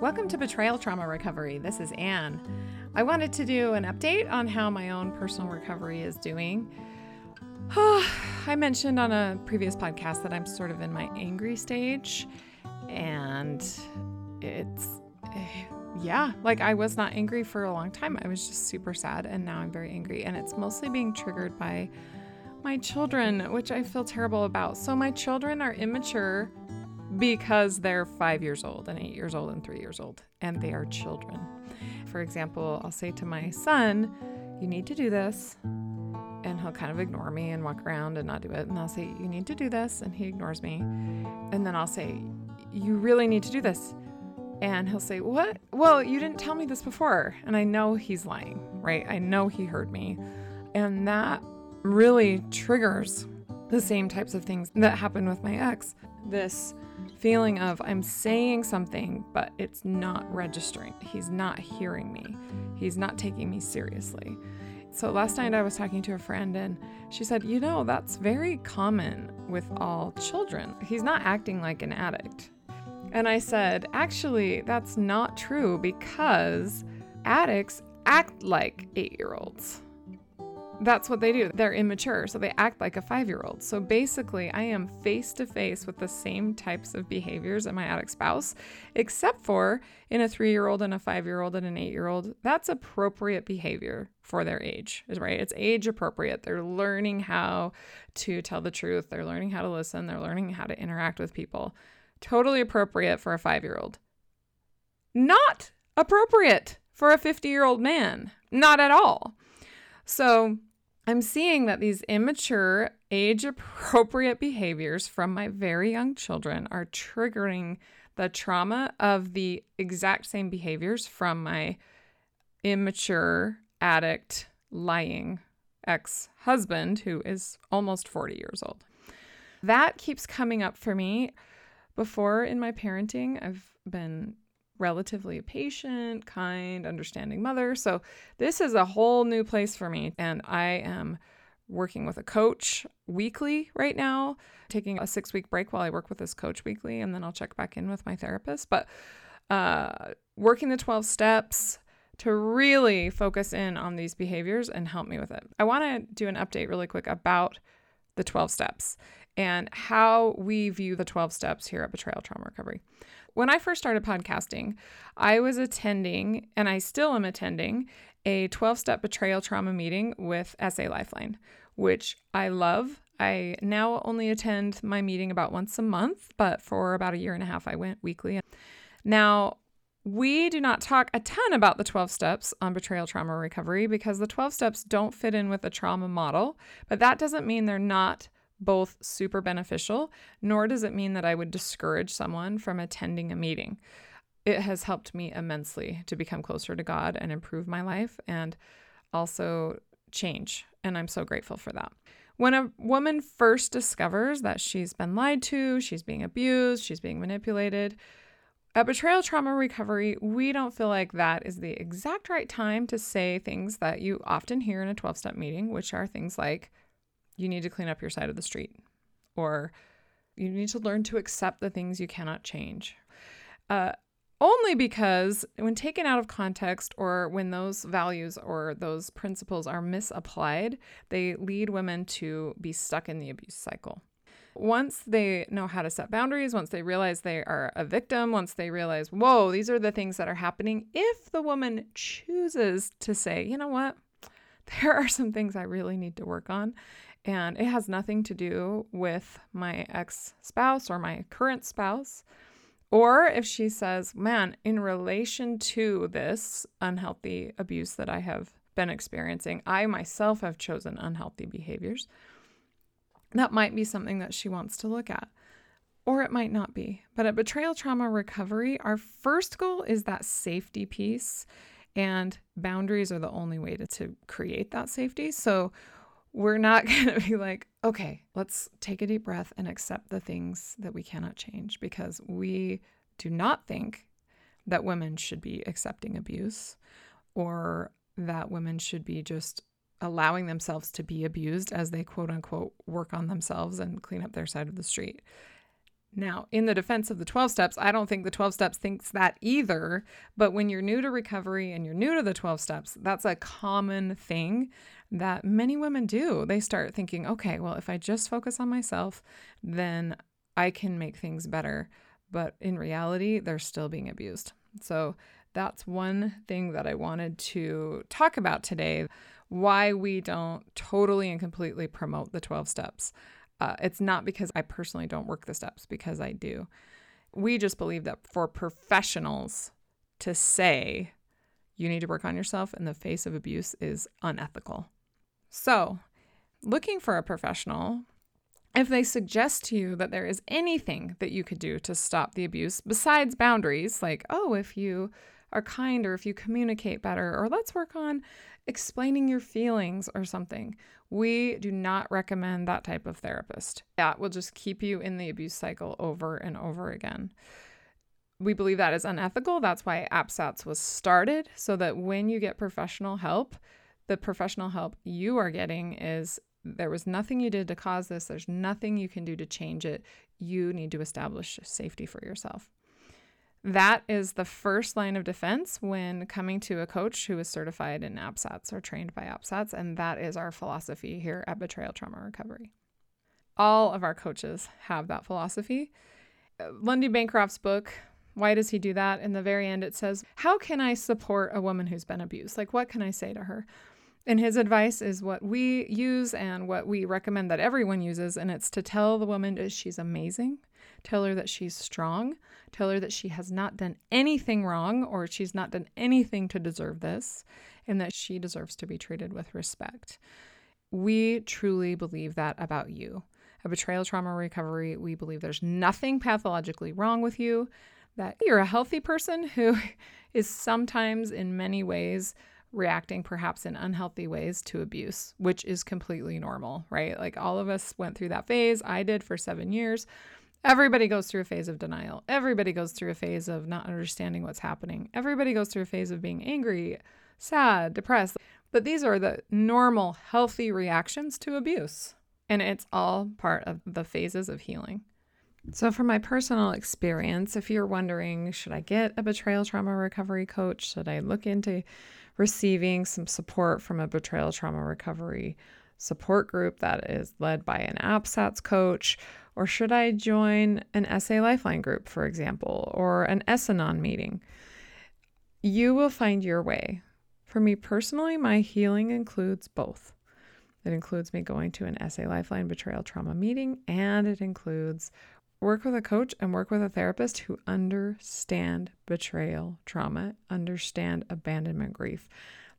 Welcome to Betrayal Trauma Recovery. This is Anne. I wanted to do an update on how my own personal recovery is doing. I mentioned on a previous podcast that I'm sort of in my angry stage, and it's, yeah, like I was not angry for a long time. I was just super sad, and now I'm very angry, and it's mostly being triggered by my children, which I feel terrible about. So, my children are immature because they're five years old and eight years old and three years old, and they are children. For example, I'll say to my son, You need to do this. And he'll kind of ignore me and walk around and not do it. And I'll say, You need to do this. And he ignores me. And then I'll say, You really need to do this. And he'll say, What? Well, you didn't tell me this before. And I know he's lying, right? I know he heard me. And that really triggers the same types of things that happened with my ex. This feeling of I'm saying something, but it's not registering. He's not hearing me, he's not taking me seriously. So last night I was talking to a friend and she said, You know, that's very common with all children. He's not acting like an addict. And I said, Actually, that's not true because addicts act like eight year olds that's what they do. They're immature, so they act like a five year old. So basically, I am face to face with the same types of behaviors in my addict spouse, except for in a three year old and a five year old and an eight year old. That's appropriate behavior for their age, right? It's age appropriate. They're learning how to tell the truth, they're learning how to listen, they're learning how to interact with people. Totally appropriate for a five year old. Not appropriate for a 50 year old man. Not at all. So, I'm seeing that these immature, age appropriate behaviors from my very young children are triggering the trauma of the exact same behaviors from my immature, addict, lying ex husband who is almost 40 years old. That keeps coming up for me. Before in my parenting, I've been relatively patient, kind, understanding mother. So this is a whole new place for me. And I am working with a coach weekly right now, taking a six week break while I work with this coach weekly. And then I'll check back in with my therapist. But uh, working the 12 steps to really focus in on these behaviors and help me with it. I want to do an update really quick about the 12 steps and how we view the 12 steps here at Betrayal Trauma Recovery. When I first started podcasting, I was attending, and I still am attending, a 12 step betrayal trauma meeting with SA Lifeline, which I love. I now only attend my meeting about once a month, but for about a year and a half, I went weekly. Now, we do not talk a ton about the 12 steps on betrayal trauma recovery because the 12 steps don't fit in with the trauma model, but that doesn't mean they're not both super beneficial, nor does it mean that I would discourage someone from attending a meeting. It has helped me immensely to become closer to God and improve my life and also change. And I'm so grateful for that. When a woman first discovers that she's been lied to, she's being abused, she's being manipulated, at Betrayal Trauma Recovery, we don't feel like that is the exact right time to say things that you often hear in a 12 step meeting, which are things like, you need to clean up your side of the street, or you need to learn to accept the things you cannot change. Uh, only because when taken out of context or when those values or those principles are misapplied, they lead women to be stuck in the abuse cycle. Once they know how to set boundaries, once they realize they are a victim, once they realize, whoa, these are the things that are happening, if the woman chooses to say, you know what, there are some things I really need to work on, and it has nothing to do with my ex spouse or my current spouse. Or if she says, man, in relation to this unhealthy abuse that I have been experiencing, I myself have chosen unhealthy behaviors. That might be something that she wants to look at. Or it might not be. But at Betrayal Trauma Recovery, our first goal is that safety piece, and boundaries are the only way to, to create that safety. So we're not going to be like, okay, let's take a deep breath and accept the things that we cannot change because we do not think that women should be accepting abuse or that women should be just allowing themselves to be abused as they quote unquote work on themselves and clean up their side of the street. Now, in the defense of the 12 steps, I don't think the 12 steps thinks that either. But when you're new to recovery and you're new to the 12 steps, that's a common thing that many women do. They start thinking, okay, well, if I just focus on myself, then I can make things better. But in reality, they're still being abused. So that's one thing that I wanted to talk about today why we don't totally and completely promote the 12 steps. Uh, it's not because I personally don't work the steps, because I do. We just believe that for professionals to say you need to work on yourself in the face of abuse is unethical. So, looking for a professional, if they suggest to you that there is anything that you could do to stop the abuse besides boundaries, like, oh, if you are kind or if you communicate better, or let's work on explaining your feelings or something. We do not recommend that type of therapist. That will just keep you in the abuse cycle over and over again. We believe that is unethical. That's why APSATS was started, so that when you get professional help, the professional help you are getting is there was nothing you did to cause this, there's nothing you can do to change it. You need to establish safety for yourself. That is the first line of defense when coming to a coach who is certified in APSATS or trained by APSATS, and that is our philosophy here at Betrayal Trauma Recovery. All of our coaches have that philosophy. Uh, Lundy Bancroft's book, Why Does He Do That? In the very end, it says, How can I support a woman who's been abused? Like, what can I say to her? And his advice is what we use and what we recommend that everyone uses, and it's to tell the woman that she's amazing, tell her that she's strong, tell her that she has not done anything wrong or she's not done anything to deserve this, and that she deserves to be treated with respect. We truly believe that about you. A betrayal trauma recovery, we believe there's nothing pathologically wrong with you, that you're a healthy person who is sometimes, in many ways, reacting perhaps in unhealthy ways to abuse, which is completely normal, right? Like all of us went through that phase. I did for seven years. Everybody goes through a phase of denial. Everybody goes through a phase of not understanding what's happening. Everybody goes through a phase of being angry, sad, depressed. But these are the normal, healthy reactions to abuse. And it's all part of the phases of healing. So, from my personal experience, if you're wondering, should I get a betrayal trauma recovery coach? Should I look into receiving some support from a betrayal trauma recovery support group that is led by an APSATS coach? Or should I join an SA Lifeline group, for example, or an S-Anon meeting? You will find your way. For me personally, my healing includes both. It includes me going to an SA Lifeline betrayal trauma meeting, and it includes work with a coach and work with a therapist who understand betrayal trauma, understand abandonment grief,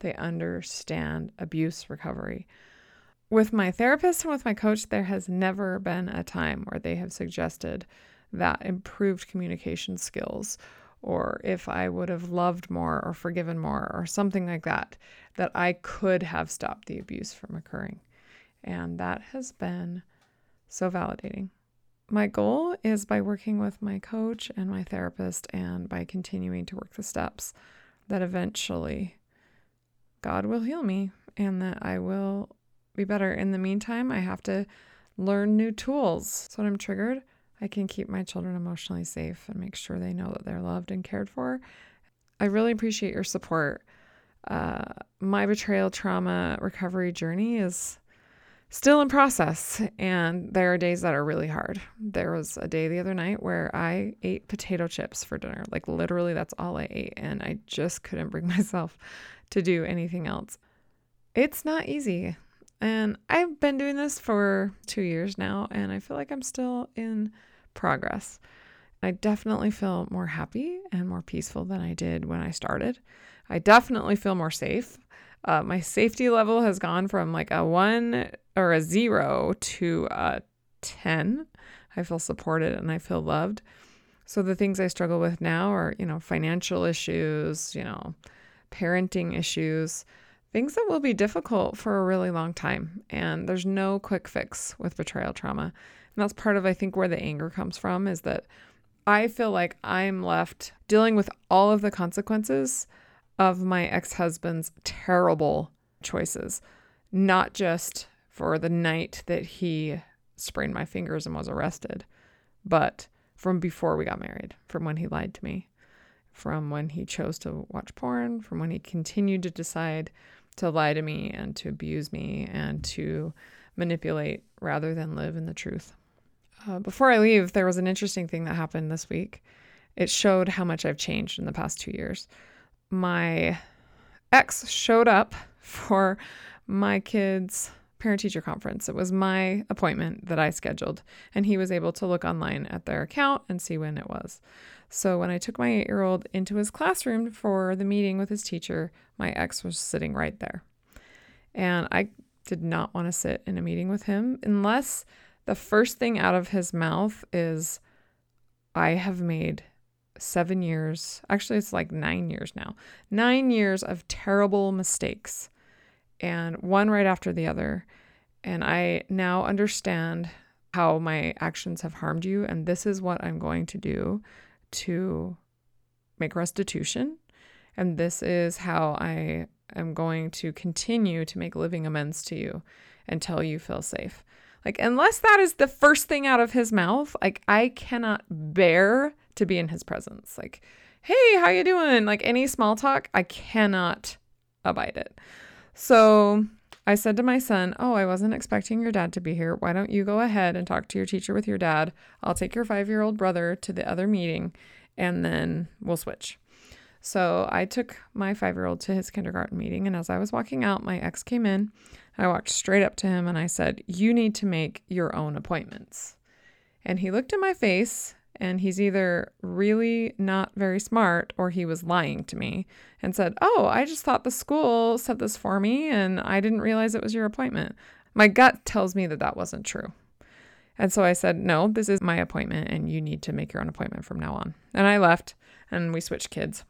they understand abuse recovery. With my therapist and with my coach, there has never been a time where they have suggested that improved communication skills or if I would have loved more or forgiven more or something like that, that I could have stopped the abuse from occurring. And that has been so validating my goal is by working with my coach and my therapist and by continuing to work the steps that eventually God will heal me and that I will be better. In the meantime, I have to learn new tools. So when I'm triggered, I can keep my children emotionally safe and make sure they know that they're loved and cared for. I really appreciate your support. Uh, my betrayal trauma recovery journey is still in process. And there are days that are really hard. There was a day the other night where I ate potato chips for dinner. Like, literally, that's all I ate. And I just couldn't bring myself to do anything else. It's not easy. And I've been doing this for two years now, and I feel like I'm still in progress. I definitely feel more happy and more peaceful than I did when I started. I definitely feel more safe. Uh, my safety level has gone from like a one or a zero to a 10. I feel supported and I feel loved. So the things I struggle with now are, you know, financial issues, you know, parenting issues, things that will be difficult for a really long time. And there's no quick fix with betrayal trauma. And that's part of, I think, where the anger comes from is that I feel like I'm left dealing with all of the consequences of my ex husband's terrible choices, not just for the night that he sprained my fingers and was arrested, but from before we got married, from when he lied to me, from when he chose to watch porn, from when he continued to decide to lie to me and to abuse me and to manipulate rather than live in the truth. Uh, before I leave, there was an interesting thing that happened this week. It showed how much I've changed in the past two years. My ex showed up for my kids' parent teacher conference. It was my appointment that I scheduled, and he was able to look online at their account and see when it was. So when I took my eight year old into his classroom for the meeting with his teacher, my ex was sitting right there. And I did not want to sit in a meeting with him unless the first thing out of his mouth is, I have made seven years, actually, it's like nine years now, nine years of terrible mistakes, and one right after the other. And I now understand how my actions have harmed you, and this is what I'm going to do to make restitution. And this is how I am going to continue to make living amends to you until you feel safe. Like, unless that is the first thing out of his mouth, like, I cannot bear to be in his presence. Like, hey, how you doing? Like, any small talk, I cannot abide it. So I said to my son, Oh, I wasn't expecting your dad to be here. Why don't you go ahead and talk to your teacher with your dad? I'll take your five year old brother to the other meeting and then we'll switch. So I took my five year old to his kindergarten meeting. And as I was walking out, my ex came in. I walked straight up to him and I said, You need to make your own appointments. And he looked in my face and he's either really not very smart or he was lying to me and said, Oh, I just thought the school said this for me and I didn't realize it was your appointment. My gut tells me that that wasn't true. And so I said, No, this is my appointment and you need to make your own appointment from now on. And I left and we switched kids.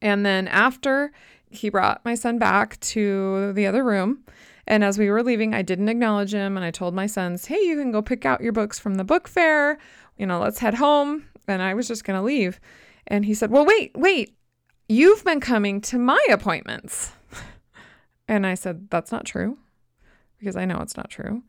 And then after he brought my son back to the other room, and as we were leaving, I didn't acknowledge him. And I told my sons, hey, you can go pick out your books from the book fair. You know, let's head home. And I was just going to leave. And he said, well, wait, wait. You've been coming to my appointments. and I said, that's not true because I know it's not true.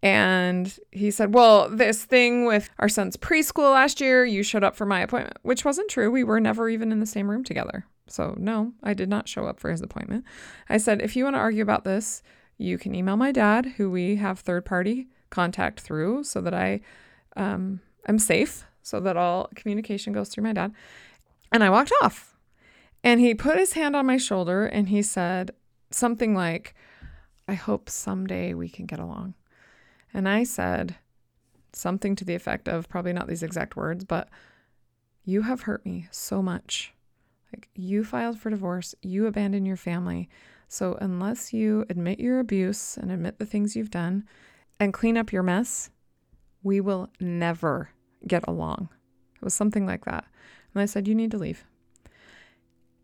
And he said, Well, this thing with our son's preschool last year, you showed up for my appointment, which wasn't true. We were never even in the same room together. So, no, I did not show up for his appointment. I said, If you want to argue about this, you can email my dad, who we have third party contact through, so that I um, am safe, so that all communication goes through my dad. And I walked off. And he put his hand on my shoulder and he said something like, I hope someday we can get along. And I said something to the effect of probably not these exact words, but you have hurt me so much. Like you filed for divorce, you abandoned your family. So, unless you admit your abuse and admit the things you've done and clean up your mess, we will never get along. It was something like that. And I said, You need to leave.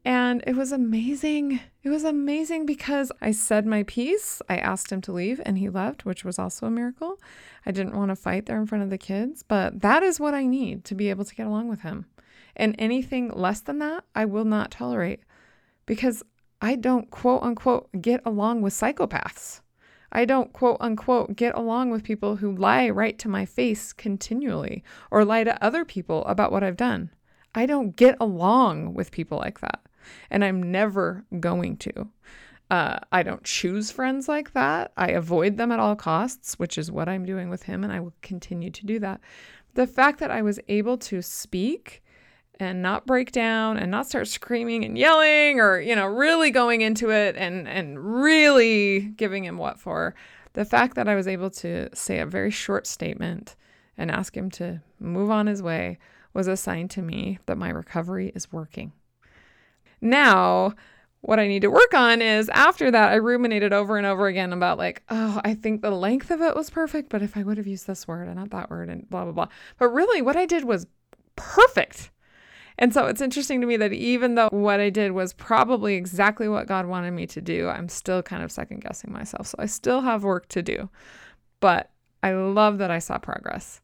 And it was amazing. It was amazing because I said my piece. I asked him to leave and he left, which was also a miracle. I didn't want to fight there in front of the kids, but that is what I need to be able to get along with him. And anything less than that, I will not tolerate because I don't quote unquote get along with psychopaths. I don't quote unquote get along with people who lie right to my face continually or lie to other people about what I've done. I don't get along with people like that. And I'm never going to. Uh, I don't choose friends like that. I avoid them at all costs, which is what I'm doing with him, and I will continue to do that. The fact that I was able to speak and not break down and not start screaming and yelling or you know really going into it and and really giving him what for the fact that i was able to say a very short statement and ask him to move on his way was a sign to me that my recovery is working now what I need to work on is after that, I ruminated over and over again about like, oh, I think the length of it was perfect, but if I would have used this word and not that word and blah, blah, blah. But really, what I did was perfect. And so it's interesting to me that even though what I did was probably exactly what God wanted me to do, I'm still kind of second guessing myself. So I still have work to do. But I love that I saw progress.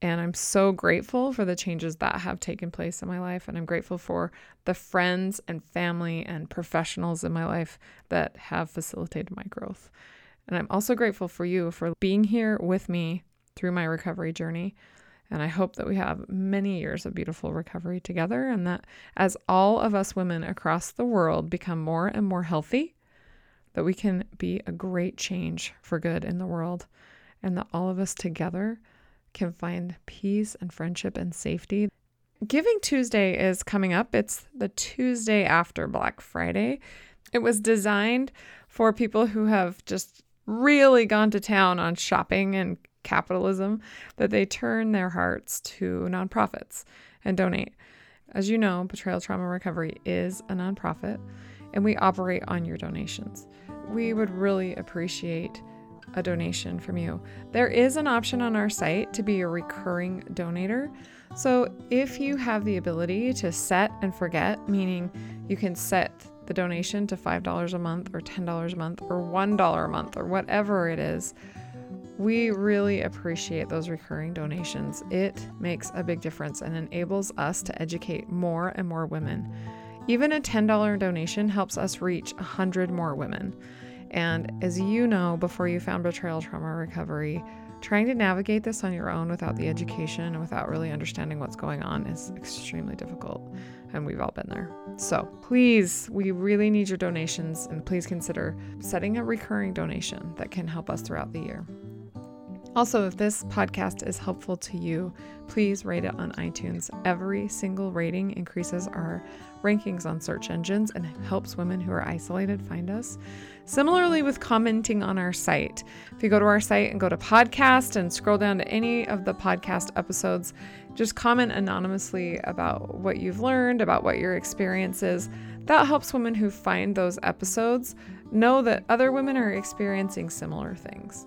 And I'm so grateful for the changes that have taken place in my life. And I'm grateful for the friends and family and professionals in my life that have facilitated my growth. And I'm also grateful for you for being here with me through my recovery journey And I hope that we have many years of beautiful recovery together, and that as all of us women across the world become more and more healthy, that we can be a great change for good in the world, and that all of us together can find peace and friendship and safety. Giving Tuesday is coming up. It's the Tuesday after Black Friday. It was designed for people who have just really gone to town on shopping and capitalism that they turn their hearts to nonprofits and donate. As you know, Betrayal Trauma Recovery is a nonprofit and we operate on your donations. We would really appreciate a donation from you. There is an option on our site to be a recurring donator. So if you have the ability to set and forget, meaning you can set the donation to $5 a month or $10 a month or $1 a month or whatever it is, we really appreciate those recurring donations. It makes a big difference and enables us to educate more and more women. Even a $10 donation helps us reach 100 more women. And as you know, before you found Betrayal Trauma Recovery, trying to navigate this on your own without the education and without really understanding what's going on is extremely difficult. And we've all been there. So please, we really need your donations and please consider setting a recurring donation that can help us throughout the year. Also, if this podcast is helpful to you, please rate it on iTunes. Every single rating increases our rankings on search engines and helps women who are isolated find us. Similarly, with commenting on our site, if you go to our site and go to podcast and scroll down to any of the podcast episodes, just comment anonymously about what you've learned, about what your experience is. That helps women who find those episodes know that other women are experiencing similar things.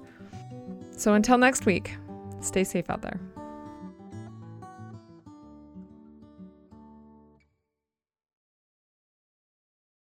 So until next week, stay safe out there.